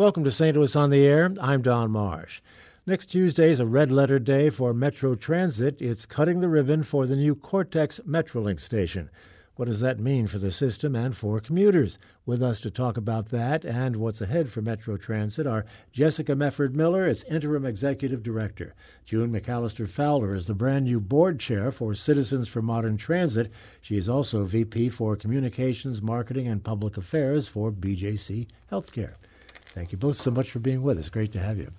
Welcome to St. Louis on the Air. I'm Don Marsh. Next Tuesday is a red letter day for Metro Transit. It's cutting the ribbon for the new Cortex Metrolink station. What does that mean for the system and for commuters? With us to talk about that and what's ahead for Metro Transit are Jessica Mefford Miller as Interim Executive Director. June McAllister Fowler is the brand new board chair for Citizens for Modern Transit. She is also VP for Communications, Marketing, and Public Affairs for BJC Healthcare. Thank you both so much for being with us. Great to have you.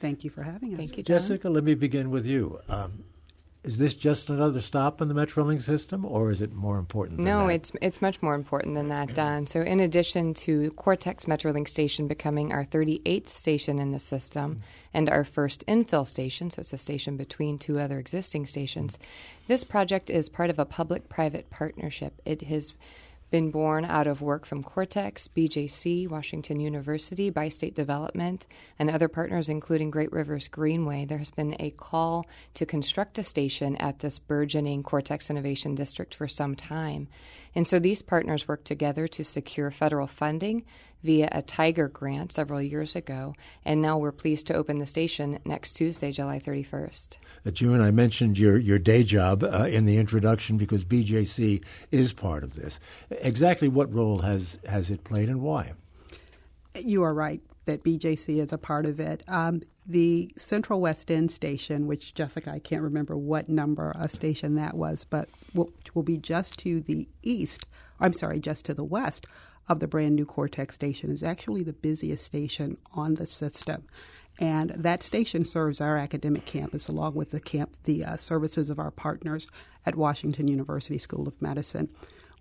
Thank you for having us. Thank you, John. Jessica, let me begin with you. Um, is this just another stop in the Metrolink system, or is it more important no, that? it's it's much more important than that, Don. So, in addition to Cortex Metrolink station becoming our 38th station in the system mm-hmm. and our first infill station, so it's a station between two other existing stations, this project is part of a public-private partnership. It has been born out of work from Cortex, BJC, Washington University, Bi State Development, and other partners, including Great Rivers Greenway. There has been a call to construct a station at this burgeoning Cortex Innovation District for some time. And so these partners worked together to secure federal funding via a Tiger grant several years ago, and now we're pleased to open the station next Tuesday, July 31st. Uh, June, I mentioned your, your day job uh, in the introduction because BJC is part of this. Exactly what role has, has it played and why? You are right that BJC is a part of it. Um, the Central West End station, which Jessica, I can't remember what number of station that was, but which will be just to the east, I'm sorry, just to the west of the brand new Cortex station, is actually the busiest station on the system. And that station serves our academic campus along with the camp, the uh, services of our partners at Washington University School of Medicine.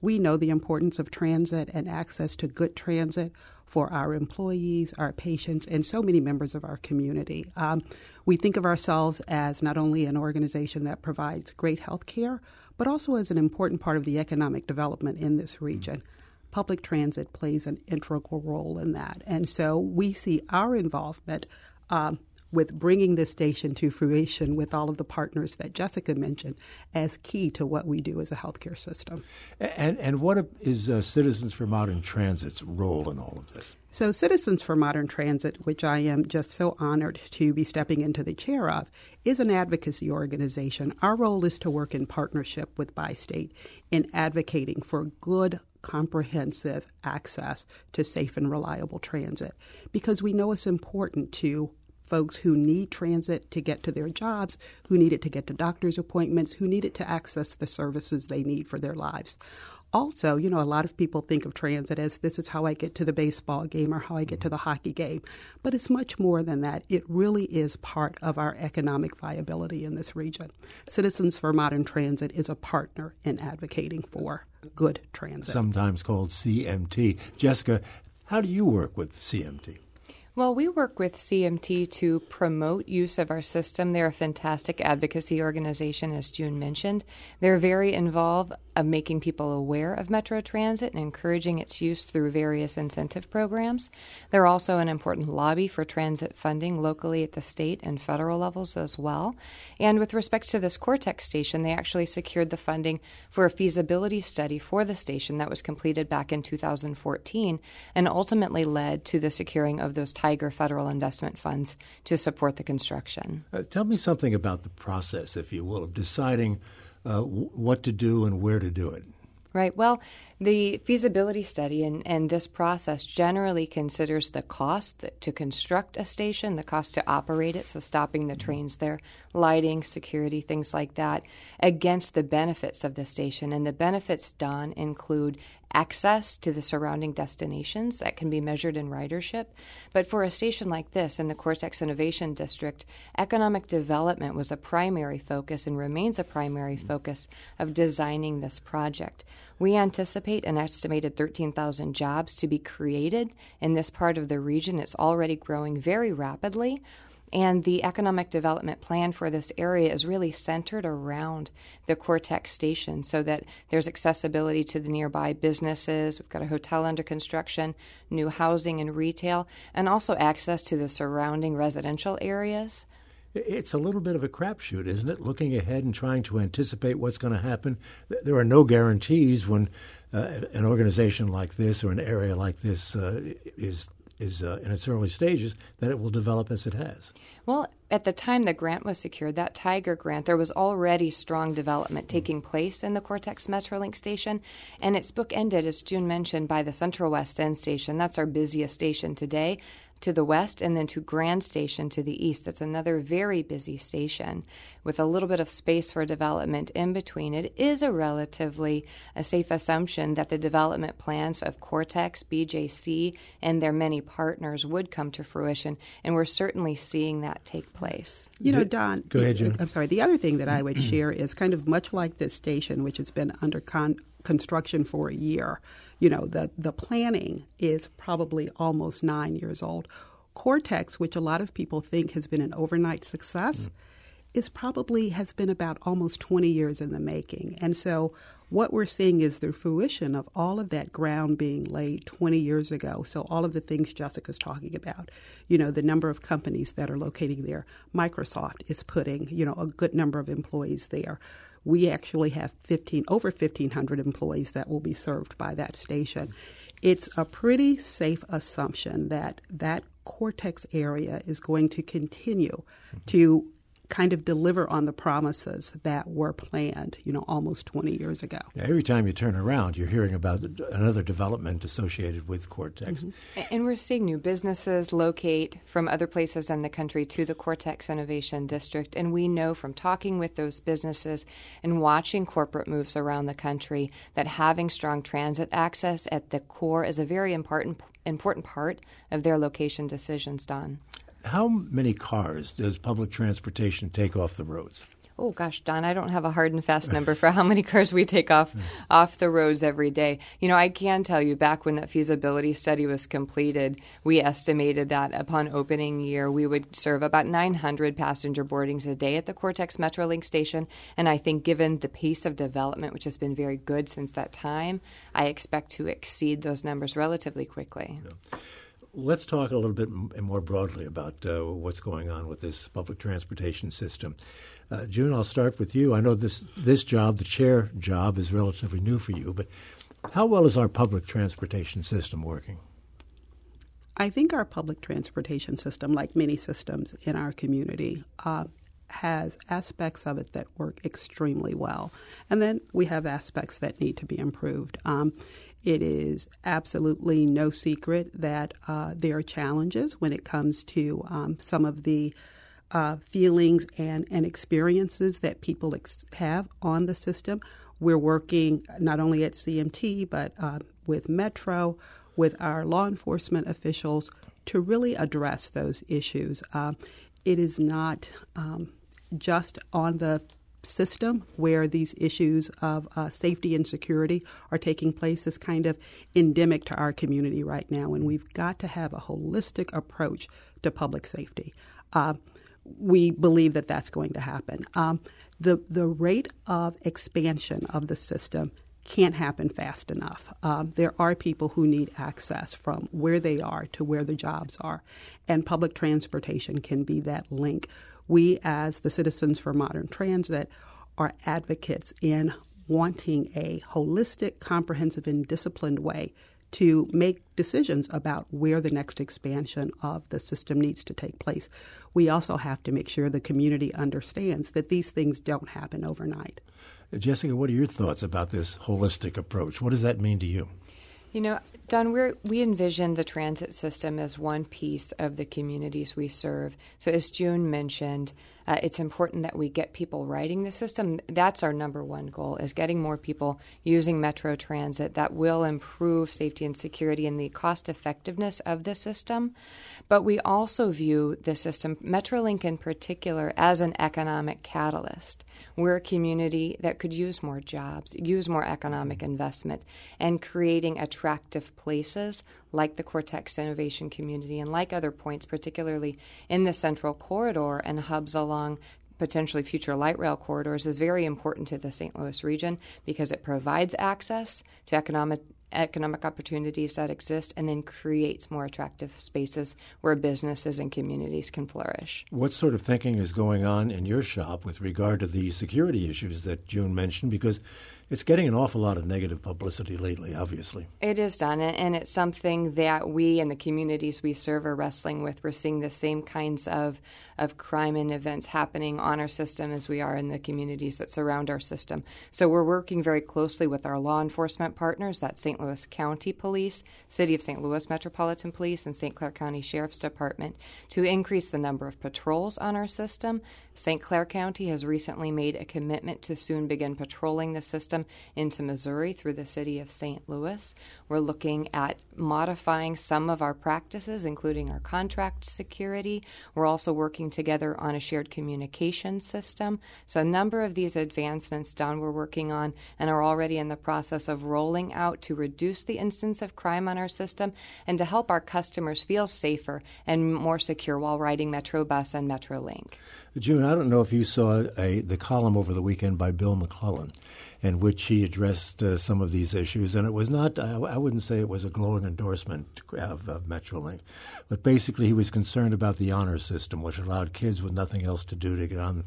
We know the importance of transit and access to good transit for our employees, our patients, and so many members of our community. Um, we think of ourselves as not only an organization that provides great health care, but also as an important part of the economic development in this region. Public transit plays an integral role in that. And so we see our involvement um, with bringing this station to fruition with all of the partners that Jessica mentioned as key to what we do as a healthcare system. And, and what is uh, Citizens for Modern Transit's role in all of this? So, Citizens for Modern Transit, which I am just so honored to be stepping into the chair of, is an advocacy organization. Our role is to work in partnership with Bi State in advocating for good, comprehensive access to safe and reliable transit because we know it's important to folks who need transit to get to their jobs, who need it to get to doctor's appointments, who need it to access the services they need for their lives. Also, you know, a lot of people think of transit as this is how I get to the baseball game or how I get to the hockey game. But it's much more than that. It really is part of our economic viability in this region. Citizens for Modern Transit is a partner in advocating for good transit. Sometimes called CMT. Jessica, how do you work with CMT? Well, we work with CMT to promote use of our system. They're a fantastic advocacy organization, as June mentioned. They're very involved of making people aware of Metro Transit and encouraging its use through various incentive programs. They're also an important lobby for transit funding locally at the state and federal levels as well. And with respect to this Cortex station, they actually secured the funding for a feasibility study for the station that was completed back in 2014 and ultimately led to the securing of those Tiger federal investment funds to support the construction. Uh, tell me something about the process, if you will, of deciding uh, w- what to do and where to do it. Right. Well, the feasibility study and, and this process generally considers the cost to construct a station, the cost to operate it, so stopping the trains there, lighting, security, things like that, against the benefits of the station. And the benefits Don include access to the surrounding destinations that can be measured in ridership. But for a station like this in the Cortex Innovation District, economic development was a primary focus and remains a primary mm. focus of designing this project. We anticipate an estimated 13,000 jobs to be created in this part of the region. It's already growing very rapidly. And the economic development plan for this area is really centered around the Cortex station so that there's accessibility to the nearby businesses. We've got a hotel under construction, new housing and retail, and also access to the surrounding residential areas. It's a little bit of a crapshoot, isn't it? Looking ahead and trying to anticipate what's going to happen. There are no guarantees when uh, an organization like this or an area like this uh, is is uh, in its early stages, that it will develop as it has. Well, at the time the grant was secured, that Tiger grant, there was already strong development taking place in the Cortex Metrolink station, and its bookended, as June mentioned, by the Central West End station. That's our busiest station today to the west and then to Grand Station to the east. That's another very busy station with a little bit of space for development in between. It is a relatively a safe assumption that the development plans of Cortex, BJC, and their many partners would come to fruition, and we're certainly seeing that take place. You know, Don, Go ahead, June. I'm sorry. The other thing that I would share is kind of much like this station, which has been under con- construction for a year you know, the, the planning is probably almost nine years old. Cortex, which a lot of people think has been an overnight success, mm. is probably has been about almost 20 years in the making. And so what we're seeing is the fruition of all of that ground being laid 20 years ago. So all of the things Jessica's talking about, you know, the number of companies that are locating there. Microsoft is putting, you know, a good number of employees there we actually have 15 over 1500 employees that will be served by that station. It's a pretty safe assumption that that cortex area is going to continue to kind of deliver on the promises that were planned, you know, almost 20 years ago. Yeah, every time you turn around, you're hearing about another development associated with Cortex. Mm-hmm. And we're seeing new businesses locate from other places in the country to the Cortex Innovation District. And we know from talking with those businesses and watching corporate moves around the country that having strong transit access at the core is a very important important part of their location decisions, Don. How many cars does public transportation take off the roads? Oh gosh, Don, I don't have a hard and fast number for how many cars we take off off the roads every day. You know, I can tell you back when that feasibility study was completed, we estimated that upon opening year we would serve about 900 passenger boardings a day at the Cortex Metrolink station, and I think given the pace of development which has been very good since that time, I expect to exceed those numbers relatively quickly. Yeah let's talk a little bit more broadly about uh, what's going on with this public transportation system. Uh, June, I'll start with you. I know this this job, the chair job, is relatively new for you, but how well is our public transportation system working? I think our public transportation system, like many systems in our community, uh, has aspects of it that work extremely well. And then we have aspects that need to be improved. Um, it is absolutely no secret that uh, there are challenges when it comes to um, some of the uh, feelings and, and experiences that people ex- have on the system. We're working not only at CMT, but uh, with Metro, with our law enforcement officials to really address those issues. Uh, it is not um, just on the system where these issues of uh, safety and security are taking place is kind of endemic to our community right now, and we've got to have a holistic approach to public safety. Uh, we believe that that's going to happen. Um, the the rate of expansion of the system can't happen fast enough. Um, there are people who need access from where they are to where the jobs are, and public transportation can be that link we, as the Citizens for Modern Transit, are advocates in wanting a holistic, comprehensive, and disciplined way to make decisions about where the next expansion of the system needs to take place. We also have to make sure the community understands that these things don't happen overnight. Jessica, what are your thoughts about this holistic approach? What does that mean to you? You know, Don, we we envision the transit system as one piece of the communities we serve. So, as June mentioned, uh, it's important that we get people riding the system. That's our number one goal: is getting more people using Metro Transit. That will improve safety and security and the cost effectiveness of the system. But we also view the system, MetroLink in particular, as an economic catalyst. We're a community that could use more jobs, use more economic investment, and creating attractive places like the Cortex Innovation Community and like other points, particularly in the Central Corridor and hubs along potentially future light rail corridors is very important to the St. Louis region because it provides access to economic economic opportunities that exist and then creates more attractive spaces where businesses and communities can flourish. What sort of thinking is going on in your shop with regard to the security issues that June mentioned? Because It's getting an awful lot of negative publicity lately, obviously. It is Don, and it's something that we and the communities we serve are wrestling with. We're seeing the same kinds of, of crime and events happening on our system as we are in the communities that surround our system. So we're working very closely with our law enforcement partners, that's St. Louis County Police, City of St. Louis Metropolitan Police, and St. Clair County Sheriff's Department to increase the number of patrols on our system. St. Clair County has recently made a commitment to soon begin patrolling the system into Missouri through the city of St. Louis. We're looking at modifying some of our practices, including our contract security. We're also working together on a shared communication system. So, a number of these advancements, Don, we're working on and are already in the process of rolling out to reduce the instance of crime on our system and to help our customers feel safer and more secure while riding Metro Bus and Metrolink. June, I don't know if you saw a, the column over the weekend by Bill McClellan in which he addressed uh, some of these issues. And it was not, I, I wouldn't say it was a glowing endorsement of, of Metrolink, but basically he was concerned about the honor system, which allowed kids with nothing else to do to get on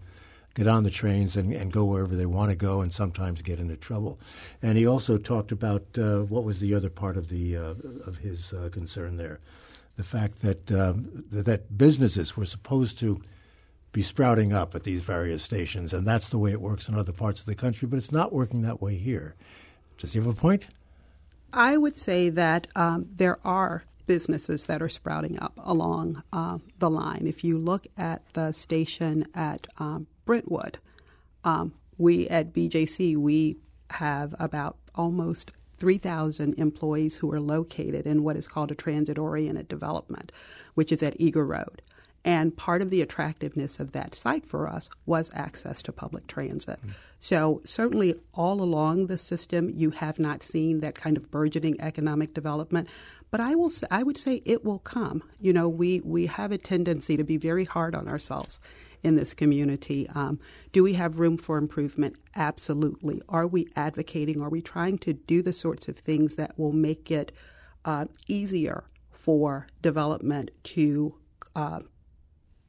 get on the trains and, and go wherever they want to go and sometimes get into trouble. And he also talked about uh, what was the other part of the uh, of his uh, concern there, the fact that um, that businesses were supposed to be sprouting up at these various stations, and that's the way it works in other parts of the country, but it's not working that way here. Does he have a point? I would say that um, there are businesses that are sprouting up along uh, the line. If you look at the station at um, Brentwood, um, we at BJC we have about almost 3,000 employees who are located in what is called a transit oriented development, which is at Eager Road. And part of the attractiveness of that site for us was access to public transit. Mm. So, certainly, all along the system, you have not seen that kind of burgeoning economic development. But I will, I would say it will come. You know, we, we have a tendency to be very hard on ourselves in this community. Um, do we have room for improvement? Absolutely. Are we advocating? Are we trying to do the sorts of things that will make it uh, easier for development to uh,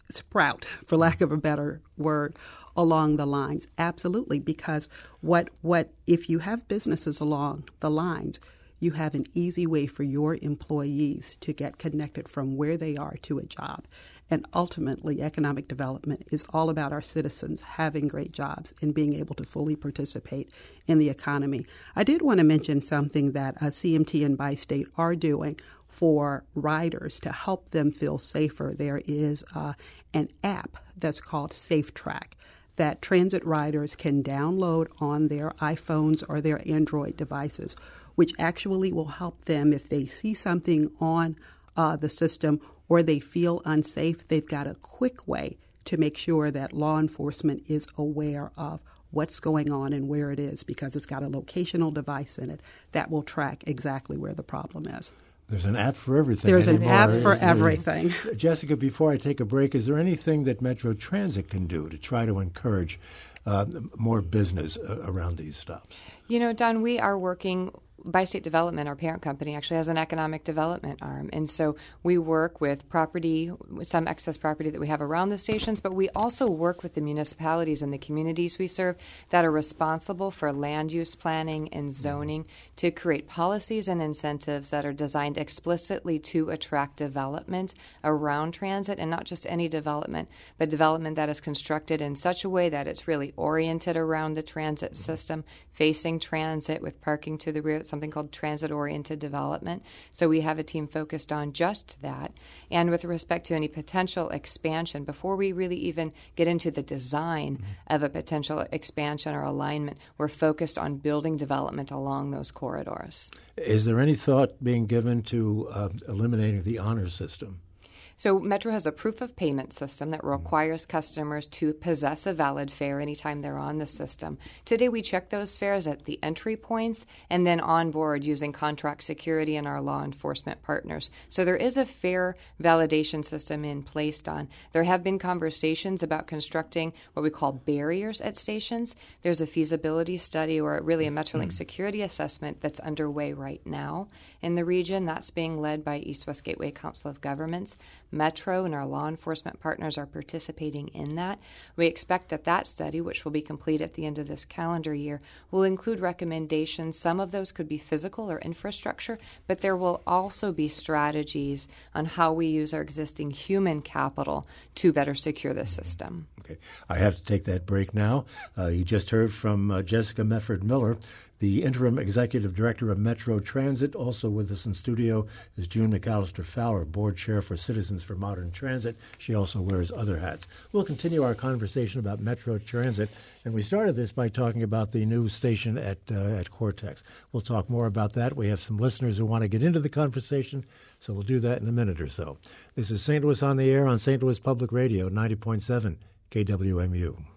sprout, for lack of a better word, along the lines. Absolutely, because what what if you have businesses along the lines, you have an easy way for your employees to get connected from where they are to a job. And ultimately, economic development is all about our citizens having great jobs and being able to fully participate in the economy. I did want to mention something that uh, a CMT and Bi-State are doing for riders to help them feel safer. There is uh, an app that's called SafeTrack that transit riders can download on their iPhones or their Android devices, which actually will help them if they see something on uh, the system or they feel unsafe. They've got a quick way to make sure that law enforcement is aware of what's going on and where it is because it's got a locational device in it that will track exactly where the problem is. There's an app for everything. There's anymore. an app for everything. Jessica, before I take a break, is there anything that Metro Transit can do to try to encourage uh, more business uh, around these stops? You know, Don, we are working Bi-State Development, our parent company, actually has an economic development arm. And so we work with property, some excess property that we have around the stations, but we also work with the municipalities and the communities we serve that are responsible for land use planning and zoning to create policies and incentives that are designed explicitly to attract development around transit and not just any development, but development that is constructed in such a way that it's really oriented around the transit system, facing transit with parking to the rear something called transit oriented development. So we have a team focused on just that. And with respect to any potential expansion, before we really even get into the design mm-hmm. of a potential expansion or alignment, we're focused on building development along those corridors. Is there any thought being given to uh, eliminating the honor system? So Metro has a proof of payment system that requires customers to possess a valid fare anytime they're on the system. Today we check those fares at the entry points and then on board using contract security and our law enforcement partners. So there is a fare validation system in place on. There have been conversations about constructing what we call barriers at stations. There's a feasibility study or really a Metrolink mm. security assessment that's underway right now in the region. That's being led by East West Gateway Council of Governments. Metro and our law enforcement partners are participating in that. We expect that that study, which will be complete at the end of this calendar year, will include recommendations. Some of those could be physical or infrastructure, but there will also be strategies on how we use our existing human capital to better secure the system. Okay. I have to take that break now. Uh, you just heard from uh, Jessica Mefford Miller the interim executive director of Metro Transit. Also with us in studio is June McAllister Fowler, board chair for Citizens for Modern Transit. She also wears other hats. We'll continue our conversation about Metro Transit, and we started this by talking about the new station at uh, at Cortex. We'll talk more about that. We have some listeners who want to get into the conversation, so we'll do that in a minute or so. This is St. Louis on the Air on St. Louis Public Radio, 90.7 KWMU.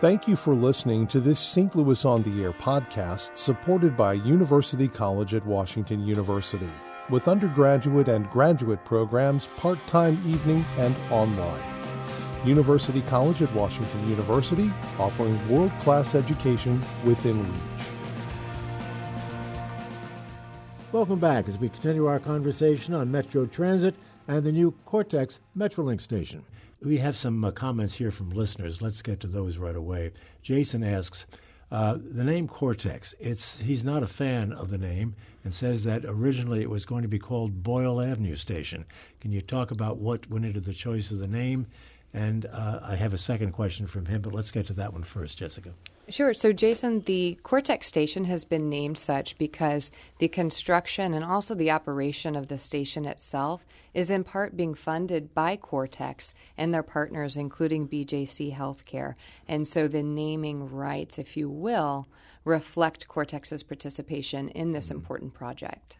Thank you for listening to this St. Louis on the Air podcast supported by University College at Washington University with undergraduate and graduate programs part time evening and online. University College at Washington University offering world class education within reach. Welcome back as we continue our conversation on Metro Transit and the new Cortex Metrolink station. We have some uh, comments here from listeners. Let's get to those right away. Jason asks, uh, the name Cortex. It's he's not a fan of the name and says that originally it was going to be called Boyle Avenue Station. Can you talk about what went into the choice of the name? And uh, I have a second question from him, but let's get to that one first, Jessica. Sure. So, Jason, the Cortex station has been named such because the construction and also the operation of the station itself is in part being funded by Cortex and their partners, including BJC Healthcare. And so the naming rights, if you will, reflect Cortex's participation in this mm-hmm. important project.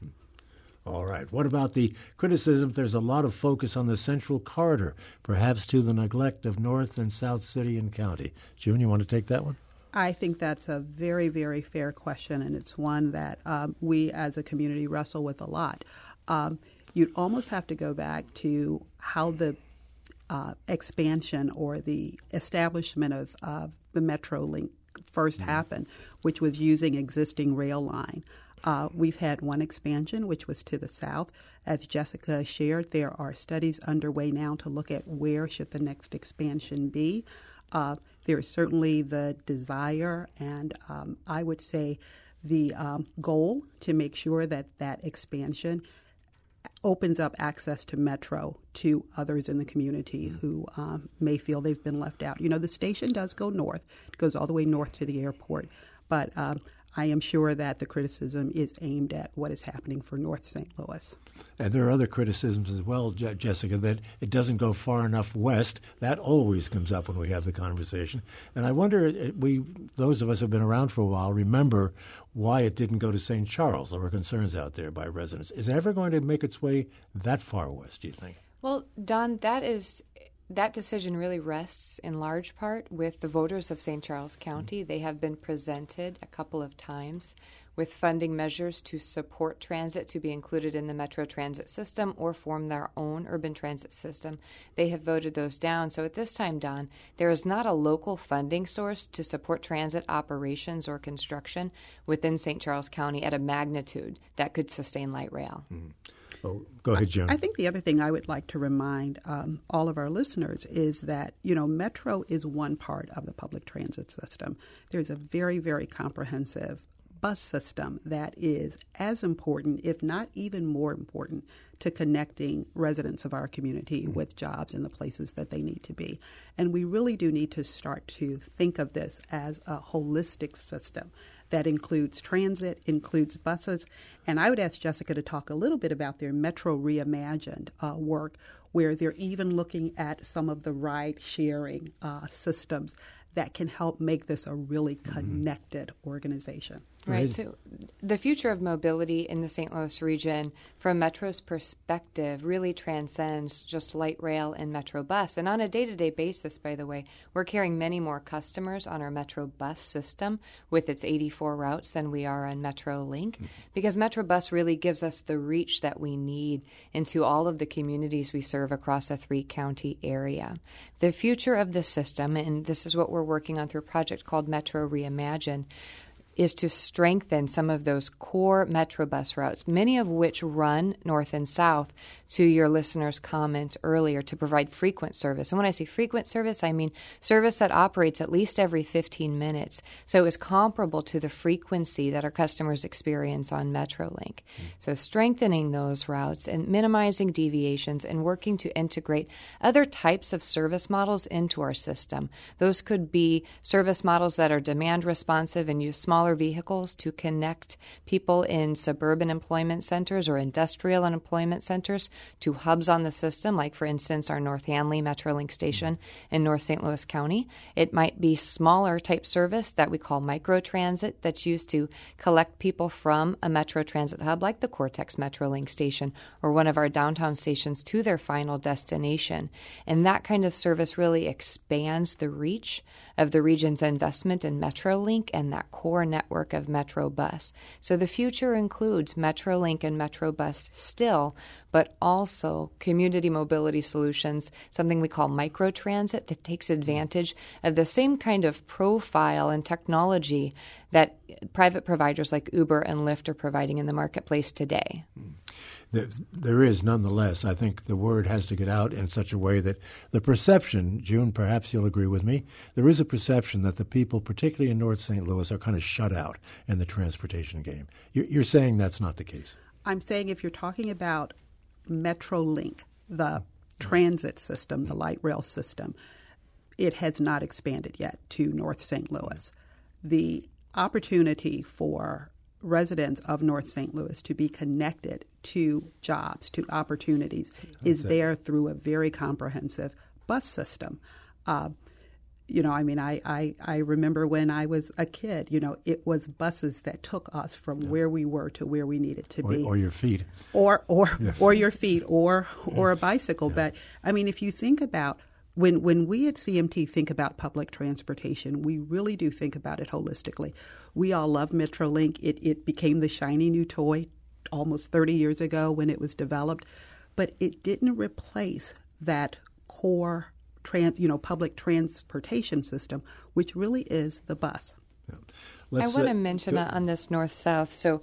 All right. What about the criticism? There's a lot of focus on the Central Corridor, perhaps to the neglect of North and South City and County. June, you want to take that one? I think that's a very, very fair question, and it's one that um, we as a community wrestle with a lot. Um, you'd almost have to go back to how the uh, expansion or the establishment of uh, the Metrolink first mm-hmm. happened, which was using existing rail line. Uh, we've had one expansion, which was to the south. As Jessica shared, there are studies underway now to look at where should the next expansion be. Uh, there is certainly the desire, and um, I would say the um, goal to make sure that that expansion opens up access to Metro to others in the community who um, may feel they've been left out. You know, the station does go north, it goes all the way north to the airport, but um, I am sure that the criticism is aimed at what is happening for North St. Louis. And there are other criticisms as well, Jessica, that it doesn't go far enough west. That always comes up when we have the conversation. And I wonder, uh, we those of us who have been around for a while remember why it didn't go to St. Charles. There were concerns out there by residents. Is it ever going to make its way that far west? Do you think? Well, Don, that is that decision really rests in large part with the voters of St. Charles County. They have been presented a couple of times with funding measures to support transit to be included in the Metro Transit system or form their own urban transit system. They have voted those down. So at this time, Don, there is not a local funding source to support transit operations or construction within St. Charles County at a magnitude that could sustain light rail. Mm-hmm. Oh, go ahead, Jim. I think the other thing I would like to remind um, all of our listeners is that, you know, Metro is one part of the public transit system. There's a very, very comprehensive bus system that is as important, if not even more important, to connecting residents of our community mm-hmm. with jobs in the places that they need to be. And we really do need to start to think of this as a holistic system that includes transit, includes buses. And I would ask Jessica to talk a little bit about their Metro Reimagined uh, work, where they're even looking at some of the ride sharing uh, systems that can help make this a really mm-hmm. connected mm-hmm. organization. Right. So the future of mobility in the St. Louis region, from Metro's perspective, really transcends just light rail and Metro bus. And on a day to day basis, by the way, we're carrying many more customers on our Metro bus system with its 84 routes than we are on Metro Link, mm-hmm. because Metro bus really gives us the reach that we need into all of the communities we serve across a three county area. The future of the system, and this is what we're working on through a project called Metro Reimagine is to strengthen some of those core Metro bus routes, many of which run north and south, to your listener's comment earlier, to provide frequent service. And when I say frequent service, I mean service that operates at least every 15 minutes. So it's comparable to the frequency that our customers experience on Metrolink. Mm. So strengthening those routes and minimizing deviations and working to integrate other types of service models into our system. Those could be service models that are demand responsive and use small smaller vehicles to connect people in suburban employment centers or industrial employment centers to hubs on the system, like, for instance, our North Hanley Metrolink station in North St. Louis County. It might be smaller type service that we call microtransit that's used to collect people from a Metro Transit hub, like the Cortex Metrolink station or one of our downtown stations, to their final destination. And that kind of service really expands the reach of the region's investment in Metrolink and that core network of Metro Bus. So the future includes Metrolink and Metrobus still, but also community mobility solutions, something we call microtransit that takes advantage of the same kind of profile and technology that private providers like Uber and Lyft are providing in the marketplace today. Hmm. There is, nonetheless, I think the word has to get out in such a way that the perception, June, perhaps you'll agree with me, there is a perception that the people, particularly in North St. Louis, are kind of shut out in the transportation game. You're saying that's not the case. I'm saying if you're talking about Metrolink, the transit system, the light rail system, it has not expanded yet to North St. Louis. The opportunity for residents of North St. Louis to be connected to jobs, to opportunities, That's is it. there through a very comprehensive bus system. Uh, you know, I mean, I, I, I remember when I was a kid, you know, it was buses that took us from yeah. where we were to where we needed to or, be. Or your feet. Or, or, or your feet, or, or a bicycle. Yeah. But, I mean, if you think about when when we at CMT think about public transportation, we really do think about it holistically. We all love Metrolink. It it became the shiny new toy almost 30 years ago when it was developed, but it didn't replace that core trans, you know, public transportation system, which really is the bus. Yeah. I want to uh, mention go. on this north south. So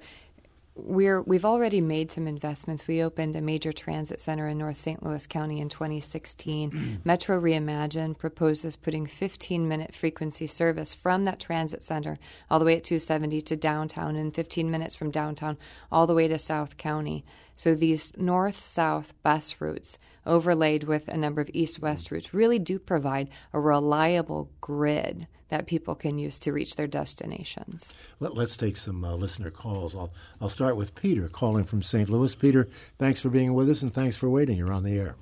we're we've already made some investments. We opened a major transit center in North St. Louis County in 2016. Mm. Metro Reimagine proposes putting 15 minute frequency service from that transit center all the way at 270 to downtown and 15 minutes from downtown all the way to South County. So these north south bus routes overlaid with a number of east west routes really do provide a reliable grid that people can use to reach their destinations. Let, us take some uh, listener calls. I'll, I'll start with Peter calling from St. Louis. Peter, thanks for being with us and thanks for waiting. You're on the air.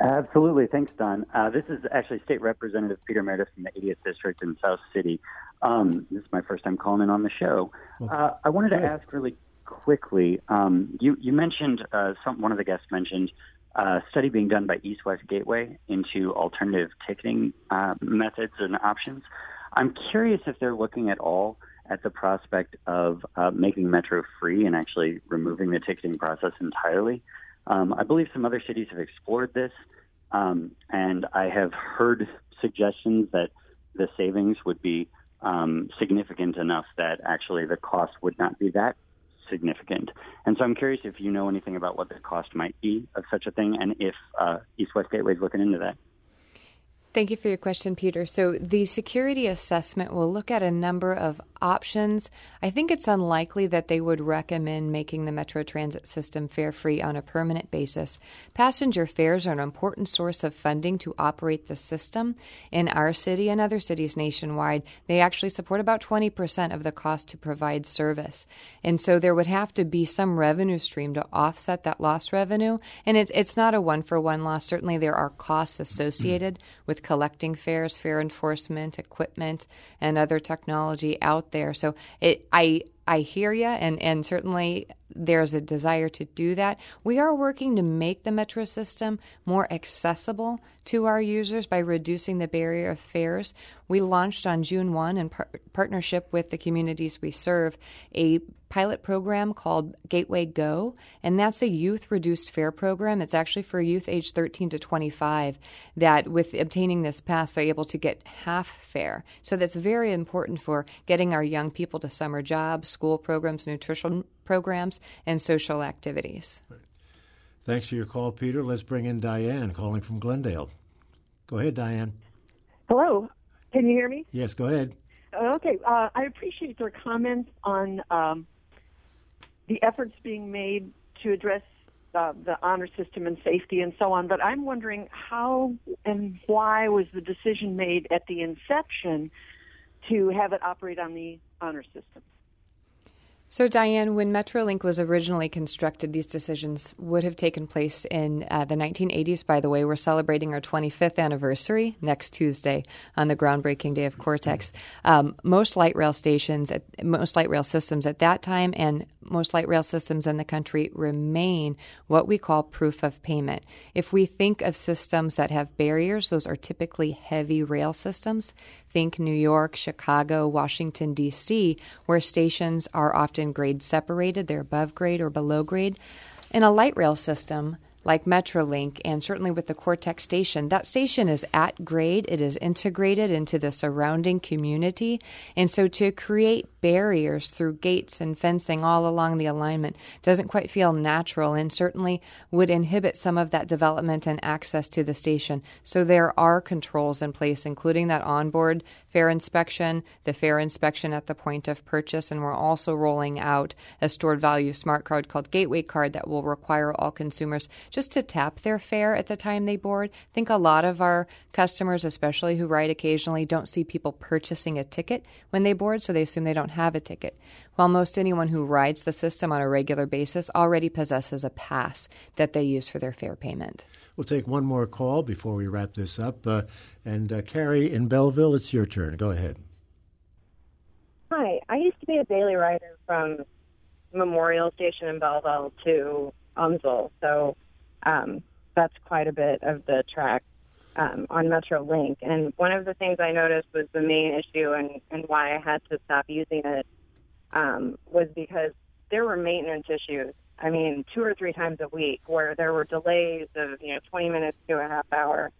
Absolutely. Thanks, Don. Uh, this is actually State Representative Peter Merideth from the 80th District in South City. Um, this is my first time calling in on the show. Uh, I wanted to ask really quickly. Um, you, you mentioned, uh, some, one of the guests mentioned a study being done by East West Gateway into alternative ticketing uh, methods and options. I'm curious if they're looking at all at the prospect of uh, making Metro free and actually removing the ticketing process entirely. Um, I believe some other cities have explored this, um, and I have heard suggestions that the savings would be um, significant enough that actually the cost would not be that significant. And so I'm curious if you know anything about what the cost might be of such a thing and if uh, East West Gateway is looking into that. Thank you for your question, Peter. So, the security assessment will look at a number of options. I think it's unlikely that they would recommend making the Metro Transit system fare free on a permanent basis. Passenger fares are an important source of funding to operate the system. In our city and other cities nationwide, they actually support about 20% of the cost to provide service. And so, there would have to be some revenue stream to offset that lost revenue. And it's, it's not a one for one loss. Certainly, there are costs associated with collecting fares, fare enforcement, equipment, and other technology out there. So it, I I hear you, and and certainly there's a desire to do that. We are working to make the metro system more accessible to our users by reducing the barrier of fares. We launched on June 1 in par- partnership with the communities we serve a pilot program called Gateway Go, and that's a youth reduced fare program. It's actually for youth age 13 to 25 that with obtaining this pass, they're able to get half fare. So that's very important for getting our young people to summer jobs, school programs, nutrition programs, and social activities. Thanks for your call, Peter. Let's bring in Diane calling from Glendale. Go ahead, Diane. Hello. Can you hear me? Yes, go ahead. Okay. Uh, I appreciate your comments on um, the efforts being made to address uh, the honor system and safety and so on, but I'm wondering how and why was the decision made at the inception to have it operate on the honor system? So, Diane, when Metrolink was originally constructed, these decisions would have taken place in uh, the 1980s. By the way, we're celebrating our 25th anniversary next Tuesday on the groundbreaking day of Cortex. Um, most light rail stations, at, most light rail systems at that time, and most light rail systems in the country remain what we call proof of payment. If we think of systems that have barriers, those are typically heavy rail systems. Think New York, Chicago, Washington, D.C., where stations are often grade separated, they're above grade or below grade. In a light rail system, like Metrolink and certainly with the Cortex station, that station is at grade. It is integrated into the surrounding community. And so to create barriers through gates and fencing all along the alignment doesn't quite feel natural and certainly would inhibit some of that development and access to the station. So there are controls in place, including that onboard fare inspection, the fare inspection at the point of purchase, and we're also rolling out a stored value smart card called Gateway Card that will require all consumers just to tap their fare at the time they board. I think a lot of our customers, especially who ride occasionally, don't see people purchasing a ticket when they board, so they assume they don't have a ticket. While most anyone who rides the system on a regular basis already possesses a pass that they use for their fare payment. We'll take one more call before we wrap this up. Uh, and uh, Carrie in Belleville, it's your turn. Go ahead. Hi, I used to be a daily rider from Memorial Station in Belleville to UMSL, so um, that's quite a bit of the track um, on Metrolink. And one of the things I noticed was the main issue and, and why I had to stop using it um, was because there were maintenance issues I mean, two or three times a week where there were delays of, you know, 20 minutes to a half hour.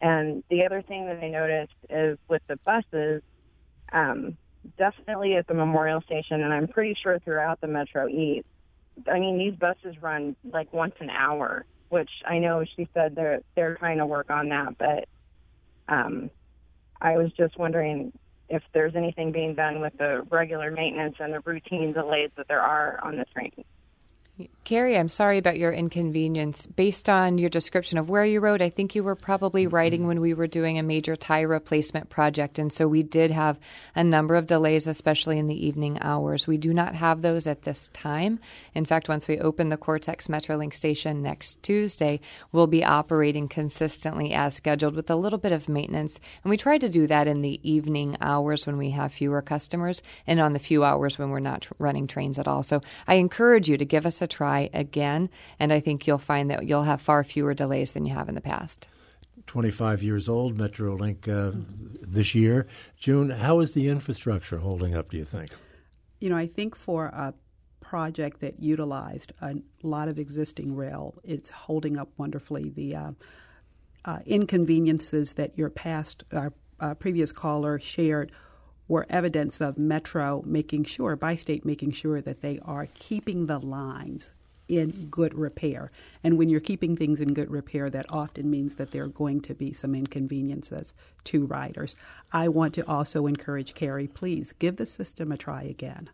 And the other thing that I noticed is with the buses, um, definitely at the Memorial Station, and I'm pretty sure throughout the Metro East. I mean, these buses run like once an hour, which I know she said they're they're trying to work on that, but um, I was just wondering if there's anything being done with the regular maintenance and the routine delays that there are on the train. Carrie, I'm sorry about your inconvenience. Based on your description of where you rode, I think you were probably mm-hmm. riding when we were doing a major tie replacement project. And so we did have a number of delays, especially in the evening hours. We do not have those at this time. In fact, once we open the Cortex Metrolink station next Tuesday, we'll be operating consistently as scheduled with a little bit of maintenance. And we try to do that in the evening hours when we have fewer customers and on the few hours when we're not running trains at all. So I encourage you to give us a try again, and I think you'll find that you'll have far fewer delays than you have in the past. 25 years old, Metrolink uh, this year. June, how is the infrastructure holding up, do you think? You know, I think for a project that utilized a lot of existing rail, it's holding up wonderfully. The uh, uh, inconveniences that your past, our uh, previous caller shared were evidence of Metro making sure, Bi-State making sure that they are keeping the lines in good repair. And when you're keeping things in good repair, that often means that there are going to be some inconveniences to riders. I want to also encourage Carrie, please give the system a try again.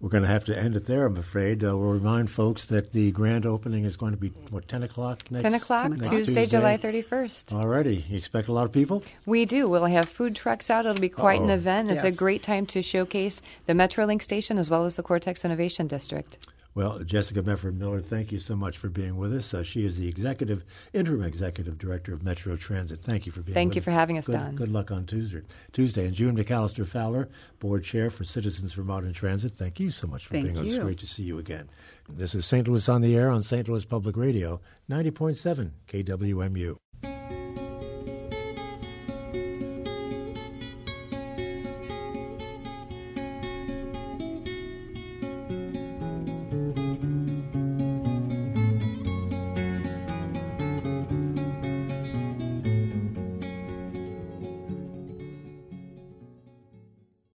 We're going to have to end it there, I'm afraid. Uh, we'll remind folks that the grand opening is going to be, what, 10 o'clock next 10 o'clock, next Tuesday, Tuesday, July 31st. All righty. You expect a lot of people? We do. We'll have food trucks out. It'll be quite Uh-oh. an event. It's a great time to showcase the Metrolink station as well as the Cortex Innovation District. Well, Jessica Mefford Miller, thank you so much for being with us. Uh, she is the executive, interim executive director of Metro Transit. Thank you for being Thank with you us. for having us, good, Don. Good luck on Tuesday. Tuesday. And June McAllister Fowler, board chair for Citizens for Modern Transit. Thank you so much for Thank being with us. you. Great to see you again. This is St. Louis on the Air on St. Louis Public Radio, 90.7 KWMU.